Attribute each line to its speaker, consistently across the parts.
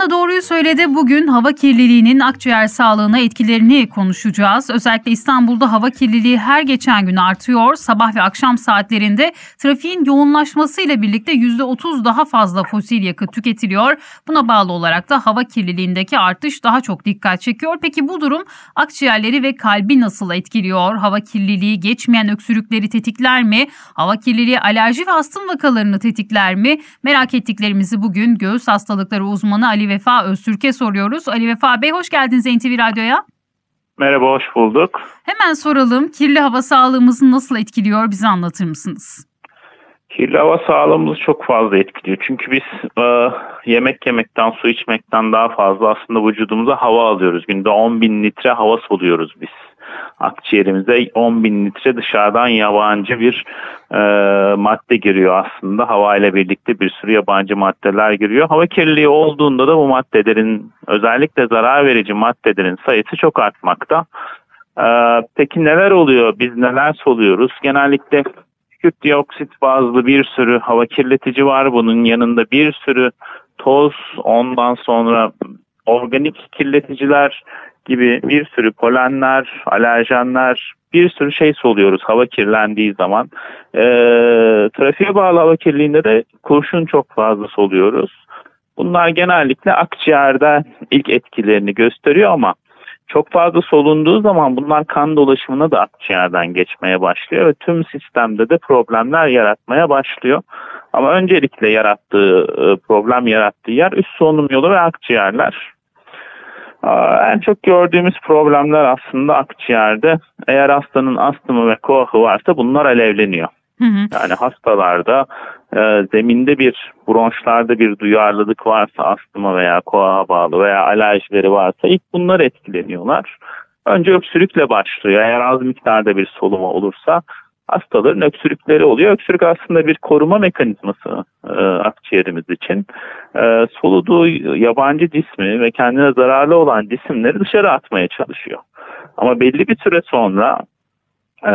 Speaker 1: Doktor bana doğruyu söyledi. Bugün hava kirliliğinin akciğer sağlığına etkilerini konuşacağız. Özellikle İstanbul'da hava kirliliği her geçen gün artıyor. Sabah ve akşam saatlerinde trafiğin yoğunlaşmasıyla birlikte %30 daha fazla fosil yakıt tüketiliyor. Buna bağlı olarak da hava kirliliğindeki artış daha çok dikkat çekiyor. Peki bu durum akciğerleri ve kalbi nasıl etkiliyor? Hava kirliliği geçmeyen öksürükleri tetikler mi? Hava kirliliği alerji ve astım vakalarını tetikler mi? Merak ettiklerimizi bugün göğüs hastalıkları uzmanı Ali Vefa Öztürk'e soruyoruz. Ali Vefa Bey hoş geldiniz NTV Radyo'ya.
Speaker 2: Merhaba, hoş bulduk.
Speaker 1: Hemen soralım, kirli hava sağlığımızı nasıl etkiliyor bize anlatır mısınız?
Speaker 2: Kirli hava sağlığımızı çok fazla etkiliyor. Çünkü biz e, yemek yemekten, su içmekten daha fazla aslında vücudumuza hava alıyoruz. Günde 10 bin litre hava soluyoruz biz akciğerimize 10 bin litre dışarıdan yabancı bir e, madde giriyor aslında. Hava ile birlikte bir sürü yabancı maddeler giriyor. Hava kirliliği olduğunda da bu maddelerin özellikle zarar verici maddelerin sayısı çok artmakta. E, peki neler oluyor? Biz neler soluyoruz? Genellikle kükürt dioksit bazlı bir sürü hava kirletici var. Bunun yanında bir sürü toz, ondan sonra organik kirleticiler, gibi bir sürü polenler, alerjenler, bir sürü şey soluyoruz hava kirlendiği zaman. E, trafiğe bağlı hava kirliliğinde de kurşun çok fazla soluyoruz. Bunlar genellikle akciğerde ilk etkilerini gösteriyor ama çok fazla solunduğu zaman bunlar kan dolaşımına da akciğerden geçmeye başlıyor ve tüm sistemde de problemler yaratmaya başlıyor. Ama öncelikle yarattığı e, problem yarattığı yer üst solunum yolu ve akciğerler. En çok gördüğümüz problemler aslında akciğerde. Eğer hastanın astımı ve koahı varsa bunlar alevleniyor. Hı hı. Yani hastalarda e, zeminde bir bronşlarda bir duyarlılık varsa astıma veya koaha bağlı veya alerjileri varsa ilk bunlar etkileniyorlar. Önce öksürükle başlıyor. Eğer az miktarda bir soluma olursa hastaların öksürükleri oluyor. Öksürük aslında bir koruma mekanizması e, akciğerimiz için. E, soluduğu yabancı cismi ve kendine zararlı olan cisimleri dışarı atmaya çalışıyor. Ama belli bir süre sonra e,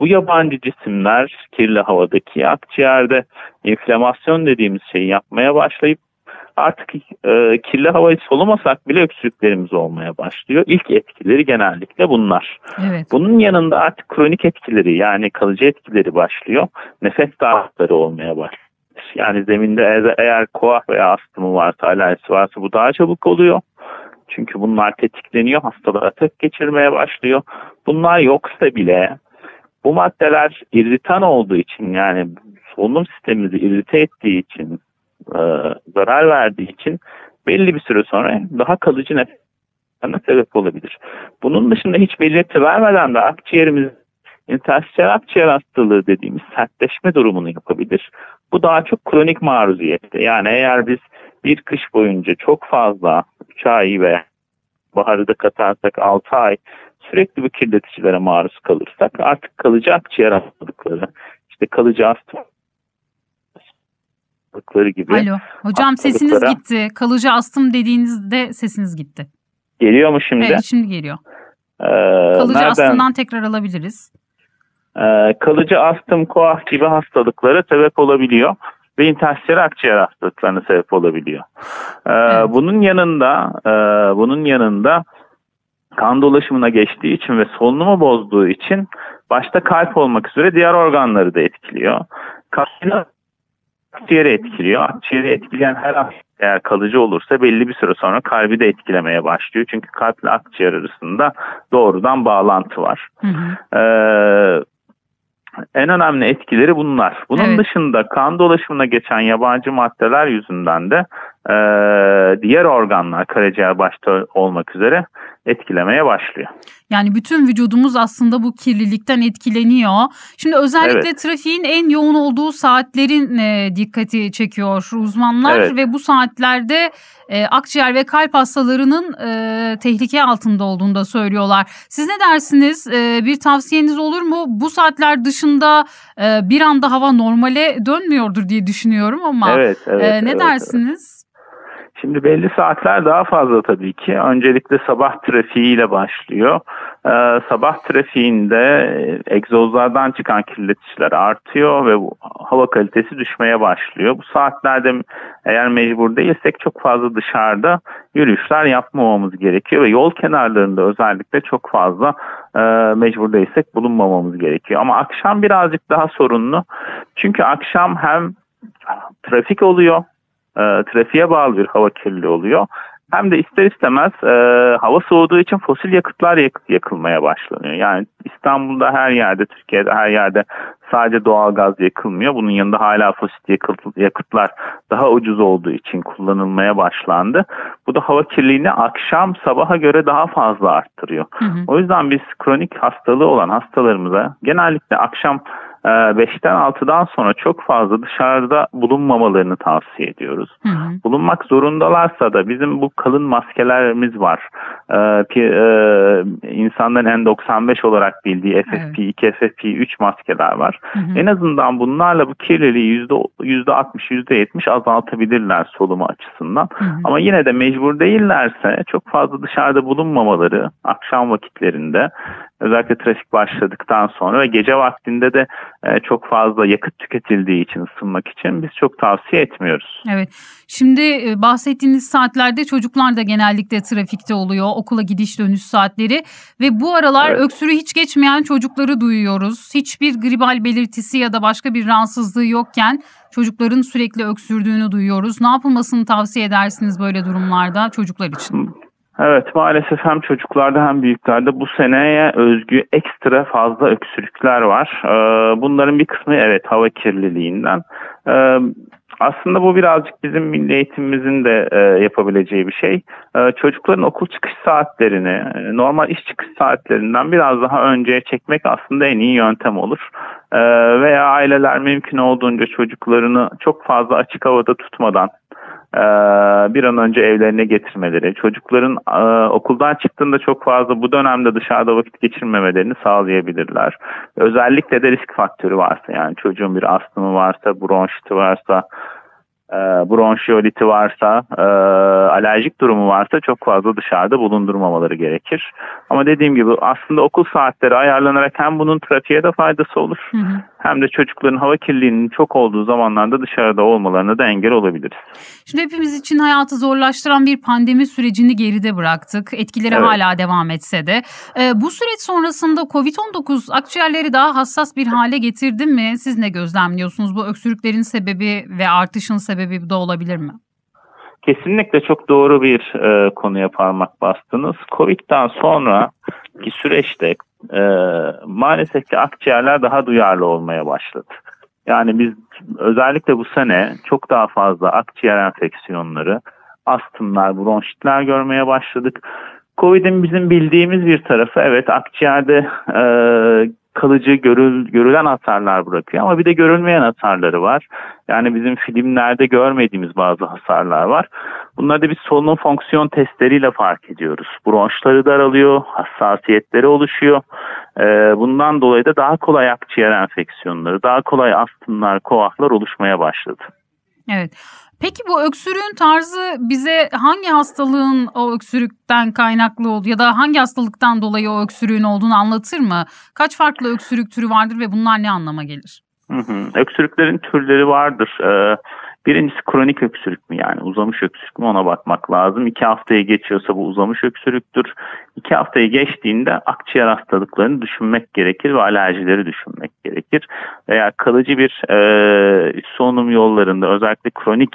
Speaker 2: bu yabancı cisimler kirli havadaki akciğerde inflamasyon dediğimiz şeyi yapmaya başlayıp artık e, kirli havayı solumasak bile öksürüklerimiz olmaya başlıyor. İlk etkileri genellikle bunlar. Evet. Bunun yanında artık kronik etkileri yani kalıcı etkileri başlıyor. Nefes darlıkları olmaya başlıyor. Yani zeminde eğer koah veya astımı varsa, alerjisi varsa bu daha çabuk oluyor. Çünkü bunlar tetikleniyor, hastalara tek geçirmeye başlıyor. Bunlar yoksa bile bu maddeler irritan olduğu için yani solunum sistemimizi irrite ettiği için e, zarar verdiği için belli bir süre sonra daha kalıcı nefesine sebep olabilir. Bunun dışında hiç belirti vermeden de akciğerimiz interstitial akciğer hastalığı dediğimiz sertleşme durumunu yapabilir. Bu daha çok kronik maruziyette. Yani eğer biz bir kış boyunca çok fazla 3 ay ve baharı da katarsak 6 ay sürekli bu kirleticilere maruz kalırsak artık kalıcı akciğer hastalıkları, işte kalıcı astım hastalıkları gibi.
Speaker 1: Alo. Hocam sesiniz gitti. Kalıcı astım dediğinizde sesiniz gitti.
Speaker 2: Geliyor mu şimdi?
Speaker 1: Evet şimdi geliyor. Ee, kalıcı nereden? astımdan tekrar alabiliriz.
Speaker 2: Ee, kalıcı astım, koah gibi hastalıklara sebep olabiliyor ve interstitial akciğer hastalıklarına sebep olabiliyor. Ee, evet. Bunun yanında e, bunun yanında kan dolaşımına geçtiği için ve solunumu bozduğu için başta kalp olmak üzere diğer organları da etkiliyor. Kalbin akciğeri etkiliyor. Akciğeri etkileyen her akciğer eğer kalıcı olursa belli bir süre sonra kalbi de etkilemeye başlıyor. Çünkü kalple akciğer arasında doğrudan bağlantı var. Hı hı. Ee, en önemli etkileri bunlar. Bunun evet. dışında kan dolaşımına geçen yabancı maddeler yüzünden de e, diğer organlar karaciğer başta olmak üzere etkilemeye başlıyor.
Speaker 1: Yani bütün vücudumuz aslında bu kirlilikten etkileniyor. Şimdi özellikle evet. trafiğin en yoğun olduğu saatlerin e, dikkati çekiyor uzmanlar evet. ve bu saatlerde e, akciğer ve kalp hastalarının e, tehlike altında olduğunu da söylüyorlar. Siz ne dersiniz? E, bir tavsiyeniz olur mu? Bu saatler dışında e, bir anda hava normale dönmüyordur diye düşünüyorum ama evet, evet, e, ne evet, dersiniz? Evet.
Speaker 2: Şimdi belli saatler daha fazla tabii ki. Öncelikle sabah trafiğiyle başlıyor. e, sabah trafiğinde egzozlardan çıkan kirleticiler artıyor ve bu hava kalitesi düşmeye başlıyor. Bu saatlerde eğer mecbur değilsek çok fazla dışarıda yürüyüşler yapmamamız gerekiyor ve yol kenarlarında özellikle çok fazla e, mecbur değilsek bulunmamamız gerekiyor. Ama akşam birazcık daha sorunlu. Çünkü akşam hem trafik oluyor, e, trafiğe bağlı bir hava kirliliği oluyor hem de ister istemez e, hava soğuduğu için fosil yakıtlar yak, yakılmaya başlanıyor. Yani İstanbul'da her yerde, Türkiye'de her yerde sadece doğal gaz yakılmıyor. Bunun yanında hala fosil yakıt, yakıtlar daha ucuz olduğu için kullanılmaya başlandı. Bu da hava kirliliğini akşam sabaha göre daha fazla arttırıyor. Hı hı. O yüzden biz kronik hastalığı olan hastalarımıza genellikle akşam 5'ten ee, 6'dan sonra çok fazla dışarıda bulunmamalarını tavsiye ediyoruz. Hı hı. Bulunmak zorundalarsa da bizim bu kalın maskelerimiz var. Ee, e, insanların N95 olarak bildiği FFP2, evet. FFP3 maskeler var. Hı hı. En azından bunlarla bu kirliliği %60, %70 azaltabilirler solumu açısından. Hı hı. Ama yine de mecbur değillerse çok fazla dışarıda bulunmamaları akşam vakitlerinde özellikle trafik başladıktan sonra ve gece vaktinde de e, çok fazla yakıt tüketildiği için ısınmak için biz çok tavsiye etmiyoruz.
Speaker 1: Evet. Şimdi e, bahsettiğiniz saatlerde çocuklar da genellikle trafikte oluyor. Okula gidiş dönüş saatleri ve bu aralar evet. öksürü hiç geçmeyen çocukları duyuyoruz. Hiçbir gribal belirtisi ya da başka bir rahatsızlığı yokken çocukların sürekli öksürdüğünü duyuyoruz. Ne yapılmasını tavsiye edersiniz böyle durumlarda çocuklar için?
Speaker 2: Evet maalesef hem çocuklarda hem büyüklerde bu seneye özgü ekstra fazla öksürükler var. Ee, bunların bir kısmı evet hava kirliliğinden. Ee, aslında bu birazcık bizim milli eğitimimizin de e, yapabileceği bir şey. E, çocukların okul çıkış saatlerini, e, normal iş çıkış saatlerinden biraz daha önceye çekmek aslında en iyi yöntem olur. Veya aileler mümkün olduğunca çocuklarını çok fazla açık havada tutmadan bir an önce evlerine getirmeleri, çocukların e, okuldan çıktığında çok fazla bu dönemde dışarıda vakit geçirmemelerini sağlayabilirler. Özellikle de risk faktörü varsa yani çocuğun bir astımı varsa, bronşiti varsa, e, bronşiyoliti varsa, e, alerjik durumu varsa çok fazla dışarıda bulundurmamaları gerekir. Ama dediğim gibi aslında okul saatleri ayarlanarak hem bunun trafiğe de faydası olur hı hı. hem de çocukların hava kirliliğinin çok olduğu zamanlarda dışarıda olmalarına da engel olabiliriz.
Speaker 1: Şimdi hepimiz için hayatı zorlaştıran bir pandemi sürecini geride bıraktık. Etkileri evet. hala devam etse de. E, bu süreç sonrasında COVID-19 akciğerleri daha hassas bir hale getirdi mi? Siz ne gözlemliyorsunuz? Bu öksürüklerin sebebi ve artışın sebebi de olabilir mi?
Speaker 2: Kesinlikle çok doğru bir e, konuya parmak bastınız. Covid'den sonra ki süreçte e, maalesef ki akciğerler daha duyarlı olmaya başladı. Yani biz özellikle bu sene çok daha fazla akciğer enfeksiyonları, astımlar, bronşitler görmeye başladık. Covid'in bizim bildiğimiz bir tarafı evet akciğerde e, kalıcı görül, görülen hasarlar bırakıyor ama bir de görülmeyen hasarları var. Yani bizim filmlerde görmediğimiz bazı hasarlar var. Bunları da biz solunum fonksiyon testleriyle fark ediyoruz. Bronşları daralıyor, hassasiyetleri oluşuyor. Ee, bundan dolayı da daha kolay akciğer enfeksiyonları, daha kolay astımlar, koahlar oluşmaya başladı.
Speaker 1: Evet. Peki bu öksürüğün tarzı bize hangi hastalığın o öksürükten kaynaklı olduğu ya da hangi hastalıktan dolayı o öksürüğün olduğunu anlatır mı? Kaç farklı öksürük türü vardır ve bunlar ne anlama gelir?
Speaker 2: Hı hı. Öksürüklerin türleri vardır. Ee, Birincisi kronik öksürük mü yani uzamış öksürük mü ona bakmak lazım. İki haftayı geçiyorsa bu uzamış öksürüktür. İki haftayı geçtiğinde akciğer hastalıklarını düşünmek gerekir ve alerjileri düşünmek gerekir. Veya kalıcı bir e, solunum yollarında özellikle kronik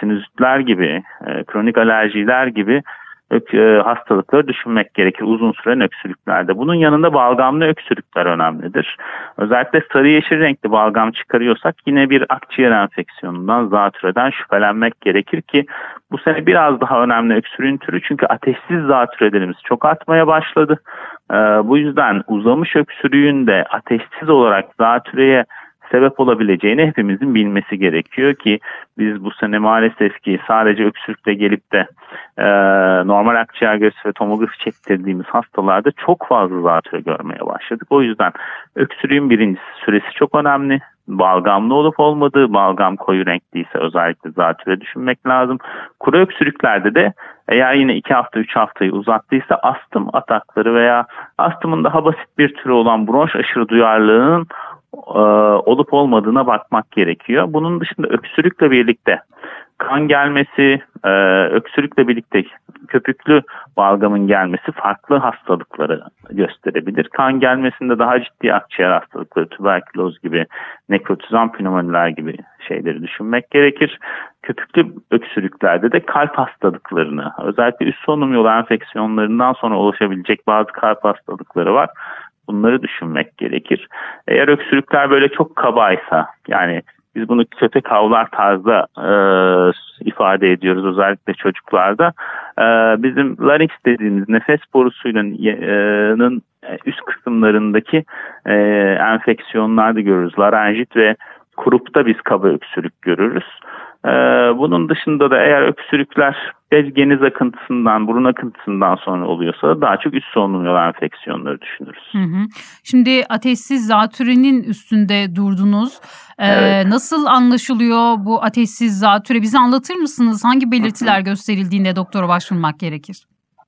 Speaker 2: sinüzitler gibi, e, kronik alerjiler gibi hastalıkları düşünmek gerekir uzun süren öksürüklerde. Bunun yanında balgamlı öksürükler önemlidir. Özellikle sarı yeşil renkli balgam çıkarıyorsak yine bir akciğer enfeksiyonundan, zatürreden şüphelenmek gerekir ki bu sene biraz daha önemli öksürüğün türü çünkü ateşsiz zatürrelerimiz çok artmaya başladı. E, bu yüzden uzamış öksürüğün de ateşsiz olarak zatürreye sebep olabileceğini hepimizin bilmesi gerekiyor ki biz bu sene maalesef ki sadece öksürükle gelip de e, normal akciğer göğsü ve tomografi çektirdiğimiz hastalarda çok fazla zatürre görmeye başladık. O yüzden öksürüğün birincisi süresi çok önemli. Balgamlı olup olmadığı, balgam koyu renkliyse özellikle zatürre düşünmek lazım. Kuru öksürüklerde de Eğer yine 2 hafta 3 haftayı uzattıysa astım atakları veya astımın daha basit bir türü olan bronş aşırı duyarlılığının e, olup olmadığına bakmak gerekiyor. Bunun dışında öksürükle birlikte kan gelmesi, e, öksürükle birlikte köpüklü balgamın gelmesi farklı hastalıkları gösterebilir. Kan gelmesinde daha ciddi akciğer hastalıkları, tüberküloz gibi, nekrotizan pneumoniler gibi şeyleri düşünmek gerekir. Köpüklü öksürüklerde de kalp hastalıklarını, özellikle üst solunum yolu enfeksiyonlarından sonra ulaşabilecek bazı kalp hastalıkları var. Bunları düşünmek gerekir. Eğer öksürükler böyle çok kabaysa yani biz bunu köpek havlar tarzda e, ifade ediyoruz özellikle çocuklarda. E, bizim larynx dediğimiz nefes borusuyla e, üst kısımlarındaki e, enfeksiyonlarda görürüz. Larenjit ve kurupta biz kaba öksürük görürüz. Ee, bunun dışında da eğer öksürükler geniz akıntısından, burun akıntısından sonra oluyorsa daha çok üst solunum yolu enfeksiyonları düşünürüz.
Speaker 1: Hı hı. Şimdi ateşsiz zatürenin üstünde durdunuz. Ee, evet. Nasıl anlaşılıyor bu ateşsiz zatüre? Bize anlatır mısınız? Hangi belirtiler hı hı. gösterildiğinde doktora başvurmak gerekir?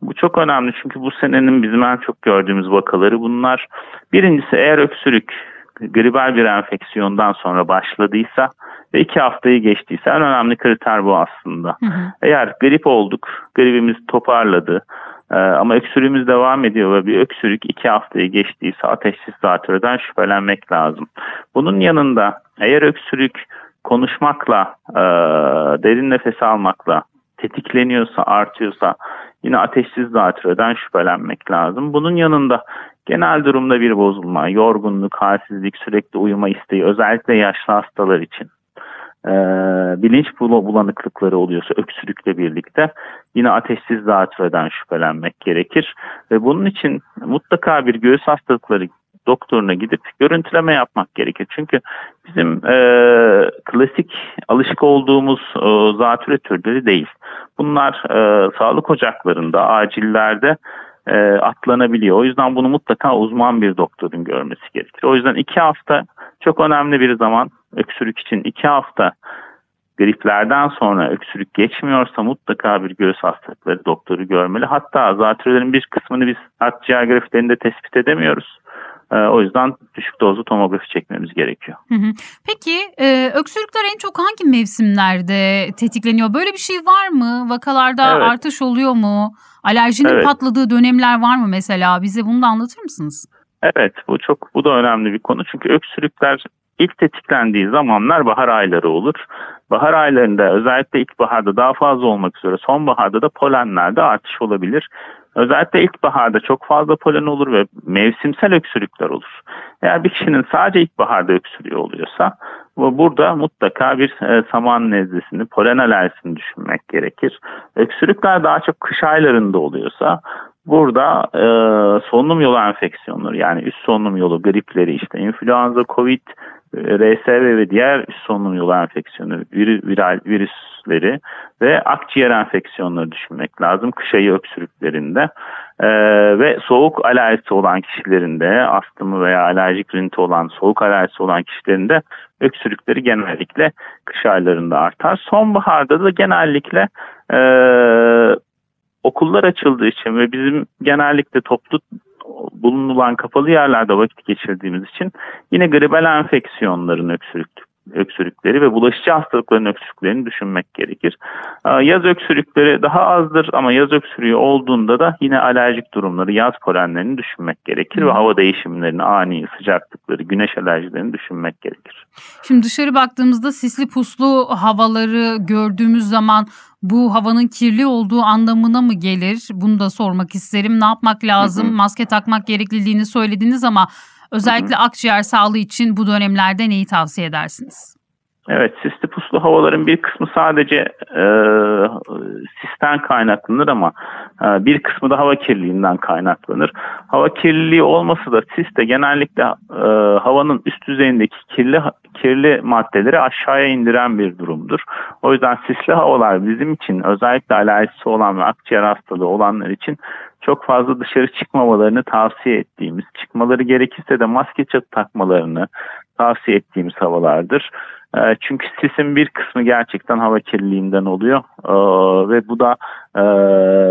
Speaker 2: Bu çok önemli çünkü bu senenin bizim en çok gördüğümüz vakaları bunlar. Birincisi eğer öksürük gribal bir enfeksiyondan sonra başladıysa ve iki haftayı geçtiyse en önemli kriter bu aslında. Hı hı. Eğer grip olduk, gribimiz toparladı e, ama öksürüğümüz devam ediyor ve bir öksürük iki haftayı geçtiyse ateşsiz zatürreden şüphelenmek lazım. Bunun yanında eğer öksürük konuşmakla, e, derin nefes almakla tetikleniyorsa, artıyorsa yine ateşsiz zatürreden şüphelenmek lazım. Bunun yanında genel durumda bir bozulma, yorgunluk, halsizlik, sürekli uyuma isteği özellikle yaşlı hastalar için e, bilinç bulanıklıkları oluyorsa öksürükle birlikte yine ateşsiz zatürreden şüphelenmek gerekir. Ve bunun için mutlaka bir göğüs hastalıkları doktoruna gidip görüntüleme yapmak gerekir. Çünkü bizim e, klasik alışık olduğumuz e, zatüre türleri değil. Bunlar e, sağlık ocaklarında, acillerde e, atlanabiliyor. O yüzden bunu mutlaka uzman bir doktorun görmesi gerekir. O yüzden iki hafta çok önemli bir zaman öksürük için. iki hafta griplerden sonra öksürük geçmiyorsa mutlaka bir göğüs hastalıkları doktoru görmeli. Hatta zatürrelerin bir kısmını biz akciğer grafitlerinde tespit edemiyoruz. Ee, o yüzden düşük dozlu tomografi çekmemiz gerekiyor.
Speaker 1: Hı hı. Peki e, öksürükler en çok hangi mevsimlerde tetikleniyor? Böyle bir şey var mı? Vakalarda evet. artış oluyor mu? Alerjinin evet. patladığı dönemler var mı mesela? Bize bunu da anlatır mısınız?
Speaker 2: Evet bu çok bu da önemli bir konu. Çünkü öksürükler ilk tetiklendiği zamanlar bahar ayları olur. Bahar aylarında özellikle ilkbaharda daha fazla olmak üzere sonbaharda da polenlerde artış olabilir. Özellikle ilkbaharda çok fazla polen olur ve mevsimsel öksürükler olur. Eğer bir kişinin sadece ilkbaharda öksürüğü oluyorsa burada mutlaka bir e, saman nezlesini, polen alerjisini düşünmek gerekir. Öksürükler daha çok kış aylarında oluyorsa burada e, solunum yolu enfeksiyonları yani üst solunum yolu gripleri işte influenza, covid, RSV ve diğer solunum yolu enfeksiyonu, vir, viral virüsleri ve akciğer enfeksiyonları düşünmek lazım kış ayı öksürüklerinde. Ee, ve soğuk alerjisi olan kişilerinde, astımı veya alerjik rinti olan, soğuk alerjisi olan kişilerinde öksürükleri genellikle kış aylarında artar. Sonbaharda da genellikle e, okullar açıldığı için ve bizim genellikle toplu bulunulan kapalı yerlerde vakit geçirdiğimiz için yine gribal enfeksiyonların öksürük, öksürükleri ve bulaşıcı hastalıkların öksürüklerini düşünmek gerekir. Yaz öksürükleri daha azdır ama yaz öksürüğü olduğunda da yine alerjik durumları, yaz polenlerini düşünmek gerekir ve hava değişimlerini, ani sıcaklıkları, güneş alerjilerini düşünmek gerekir.
Speaker 1: Şimdi dışarı baktığımızda sisli puslu havaları gördüğümüz zaman bu havanın kirli olduğu anlamına mı gelir? Bunu da sormak isterim. Ne yapmak lazım? Hı hı. Maske takmak gerekliliğini söylediniz ama özellikle hı hı. akciğer sağlığı için bu dönemlerde neyi tavsiye edersiniz?
Speaker 2: Evet, sisli puslu havaların bir kısmı sadece e, sisten kaynaklanır ama e, bir kısmı da hava kirliliğinden kaynaklanır. Hava kirliliği olması da sis de genellikle e, havanın üst düzeyindeki kirli kirli maddeleri aşağıya indiren bir durumdur. O yüzden sisli havalar bizim için özellikle alerjisi olan ve akciğer hastalığı olanlar için çok fazla dışarı çıkmamalarını tavsiye ettiğimiz, çıkmaları gerekirse de maske takmalarını, tavsiye ettiğimiz havalardır. E, çünkü sisin bir kısmı gerçekten hava kirliliğinden oluyor e, ve bu da e,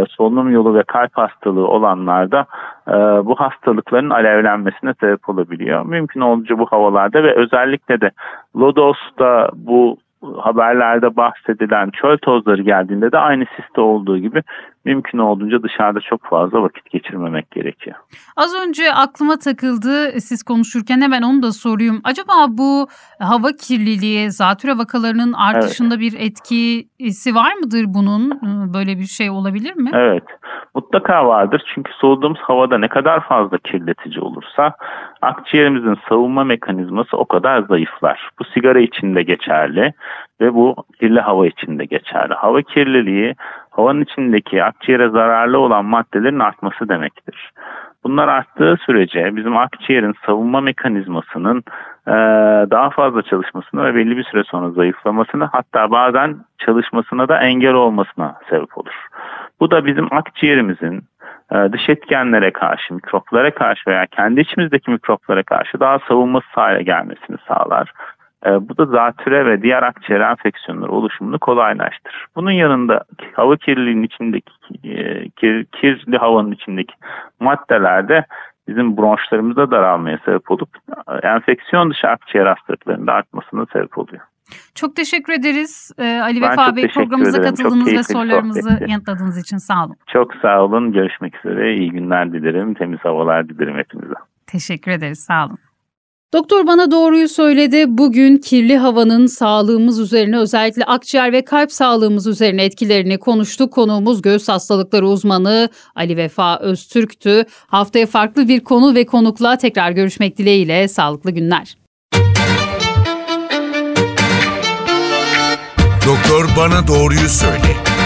Speaker 2: solunum yolu ve kalp hastalığı olanlarda e, bu hastalıkların alevlenmesine sebep olabiliyor. Mümkün olduğunca bu havalarda ve özellikle de Lodos'ta bu haberlerde bahsedilen çöl tozları geldiğinde de aynı siste olduğu gibi mümkün olduğunca dışarıda çok fazla vakit geçirmemek gerekiyor.
Speaker 1: Az önce aklıma takıldı siz konuşurken hemen onu da sorayım. Acaba bu hava kirliliği, zatüre vakalarının artışında evet. bir etkisi var mıdır bunun? Böyle bir şey olabilir mi?
Speaker 2: Evet. Mutlaka vardır. Çünkü soluduğumuz havada ne kadar fazla kirletici olursa akciğerimizin savunma mekanizması o kadar zayıflar. Bu sigara için de geçerli ve bu kirli hava için de geçerli. Hava kirliliği havanın içindeki akciğere zararlı olan maddelerin artması demektir. Bunlar arttığı sürece bizim akciğerin savunma mekanizmasının e, daha fazla çalışmasına ve belli bir süre sonra zayıflamasına hatta bazen çalışmasına da engel olmasına sebep olur. Bu da bizim akciğerimizin e, dış etkenlere karşı, mikroplara karşı veya kendi içimizdeki mikroplara karşı daha savunmasız hale gelmesini sağlar. E, bu da zatüre ve diğer akciğer enfeksiyonları oluşumunu kolaylaştırır. Bunun yanında hava kirliliğinin içindeki e, kir, kirli havanın içindeki maddelerde bizim bronşlarımızda daralmaya sebep olup enfeksiyon dışı akciğer hastalıklarının da artmasına sebep oluyor.
Speaker 1: Çok teşekkür ederiz ee, Ali ben Vefa Bey programımıza ederim. katıldığınız ve sorularımızı yanıtladığınız için sağ olun.
Speaker 2: Çok sağ olun. Görüşmek üzere. İyi günler dilerim. Temiz havalar dilerim hepinize.
Speaker 1: Teşekkür ederiz. Sağ olun. Doktor bana doğruyu söyledi. Bugün kirli havanın sağlığımız üzerine özellikle akciğer ve kalp sağlığımız üzerine etkilerini konuştuk. Konuğumuz göğüs hastalıkları uzmanı Ali Vefa Öztürk'tü. Haftaya farklı bir konu ve konukla tekrar görüşmek dileğiyle sağlıklı günler.
Speaker 3: Doktor bana doğruyu söyle.